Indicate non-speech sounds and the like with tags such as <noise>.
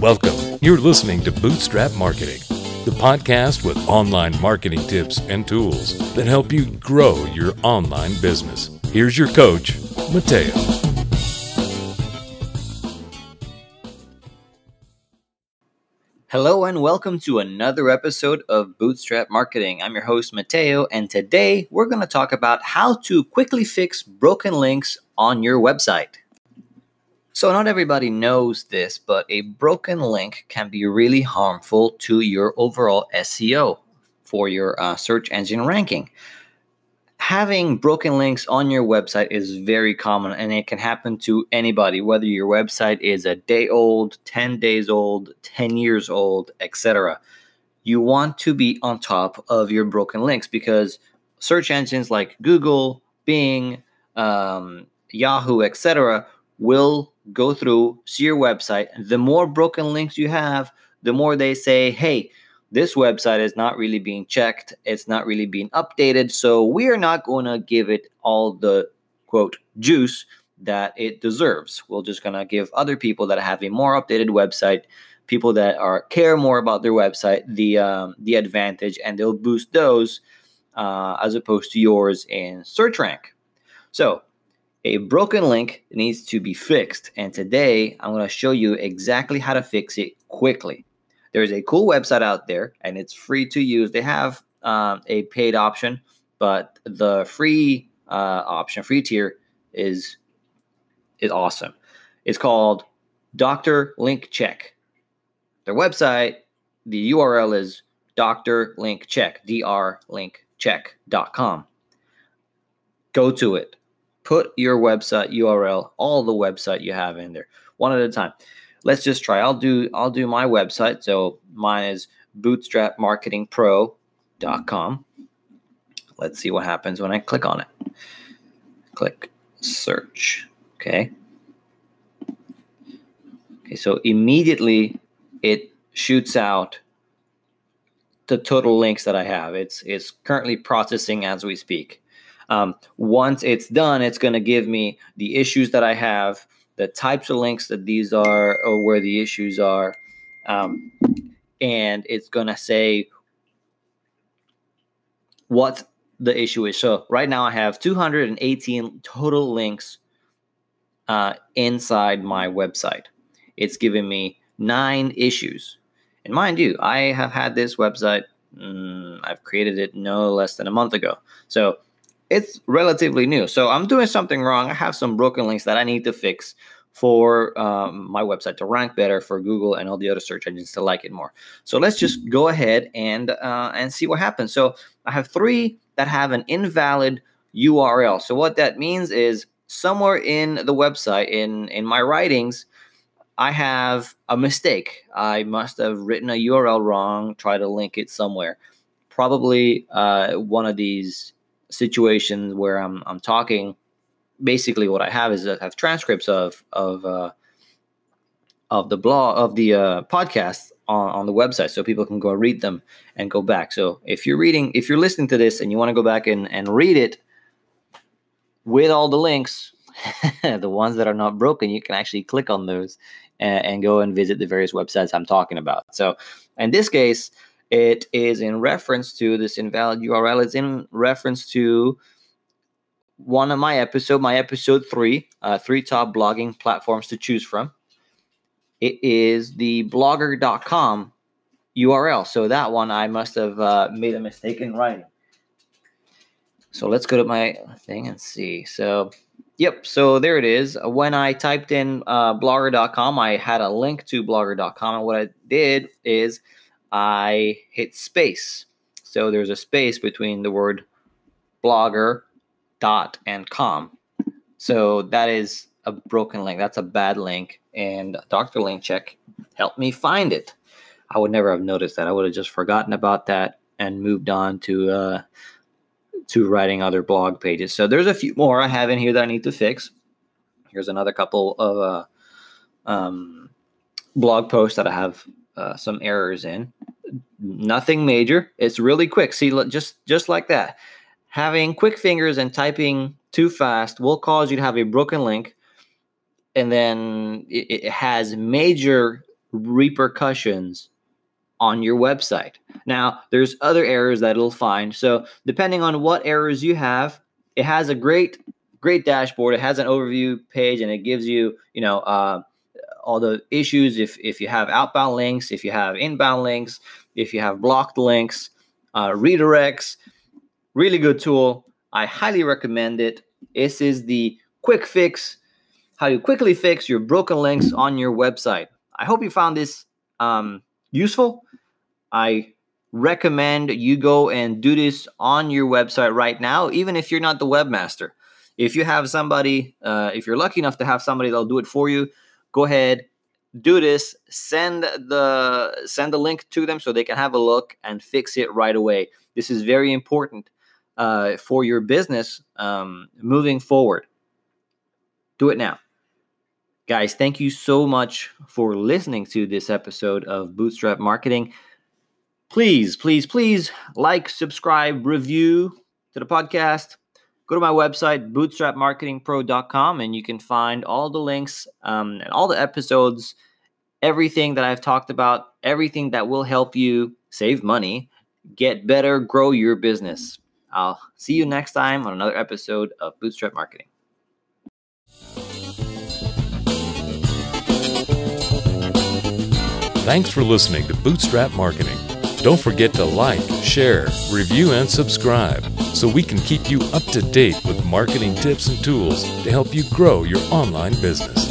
Welcome. You're listening to Bootstrap Marketing, the podcast with online marketing tips and tools that help you grow your online business. Here's your coach, Mateo. Hello and welcome to another episode of Bootstrap Marketing. I'm your host, Mateo, and today we're going to talk about how to quickly fix broken links on your website. So, not everybody knows this, but a broken link can be really harmful to your overall SEO for your uh, search engine ranking. Having broken links on your website is very common and it can happen to anybody, whether your website is a day old, 10 days old, 10 years old, etc. You want to be on top of your broken links because search engines like Google, Bing, um, Yahoo, etc., will go through, see your website. The more broken links you have, the more they say, hey, this website is not really being checked. It's not really being updated. So we are not going to give it all the quote juice that it deserves. We're just going to give other people that have a more updated website, people that are care more about their website, the um, the advantage, and they'll boost those uh, as opposed to yours in search rank. So a broken link needs to be fixed. And today I'm going to show you exactly how to fix it quickly. There's a cool website out there and it's free to use. They have um, a paid option, but the free uh, option, free tier, is is awesome. It's called Doctor Link Check. Their website, the URL is Doctor Link Check, drlinkcheck.com. Go to it put your website URL, all the website you have in there, one at a time. Let's just try. I'll do I'll do my website. So mine is bootstrapmarketingpro.com. Let's see what happens when I click on it. Click search. Okay. Okay, so immediately it shoots out the total links that I have. It's it's currently processing as we speak. Um, once it's done, it's going to give me the issues that I have, the types of links that these are, or where the issues are. Um, and it's going to say what the issue is. So right now I have 218 total links uh, inside my website. It's giving me nine issues. And mind you, I have had this website, mm, I've created it no less than a month ago. So it's relatively new. So I'm doing something wrong. I have some broken links that I need to fix for um, my website to rank better for Google and all the other search engines to like it more. So let's just go ahead and uh, and see what happens. So I have three that have an invalid URL. So what that means is somewhere in the website in in my writings. I have a mistake. I must have written a URL wrong, try to link it somewhere. Probably uh, one of these situations where I'm I'm talking. Basically, what I have is I have transcripts of of uh, of the blog of the uh, podcast on, on the website, so people can go read them and go back. So if you're reading, if you're listening to this and you want to go back and and read it with all the links, <laughs> the ones that are not broken, you can actually click on those and, and go and visit the various websites I'm talking about. So in this case it is in reference to this invalid URL. It's in reference to one of my episode, my episode three, uh, three top blogging platforms to choose from. It is the blogger.com URL. So that one I must have uh, made a mistake in writing. So let's go to my thing and see. So, yep. So there it is. When I typed in uh, blogger.com, I had a link to blogger.com. And what I did is I hit space. So there's a space between the word blogger dot and com. So that is a broken link. That's a bad link. And Dr. Link Check helped me find it. I would never have noticed that. I would have just forgotten about that and moved on to uh, to writing other blog pages. So there's a few more I have in here that I need to fix. Here's another couple of uh, um, blog posts that I have uh, some errors in. Nothing major. It's really quick. See, just just like that. Having quick fingers and typing too fast will cause you to have a broken link, and then it, it has major repercussions on your website. Now, there's other errors that it'll find. So, depending on what errors you have, it has a great great dashboard. It has an overview page and it gives you, you know, uh, all the issues if if you have outbound links, if you have inbound links, if you have blocked links, uh, redirects. Really good tool. I highly recommend it. This is the quick fix, how you quickly fix your broken links on your website. I hope you found this um, useful. I recommend you go and do this on your website right now, even if you're not the webmaster. If you have somebody, uh, if you're lucky enough to have somebody that'll do it for you, go ahead, do this. Send the send the link to them so they can have a look and fix it right away. This is very important uh, for your business um, moving forward. Do it now. Guys, thank you so much for listening to this episode of Bootstrap Marketing. Please, please, please like, subscribe, review to the podcast. Go to my website, bootstrapmarketingpro.com, and you can find all the links um, and all the episodes, everything that I've talked about, everything that will help you save money, get better, grow your business. I'll see you next time on another episode of Bootstrap Marketing. Thanks for listening to Bootstrap Marketing. Don't forget to like, share, review, and subscribe so we can keep you up to date with marketing tips and tools to help you grow your online business.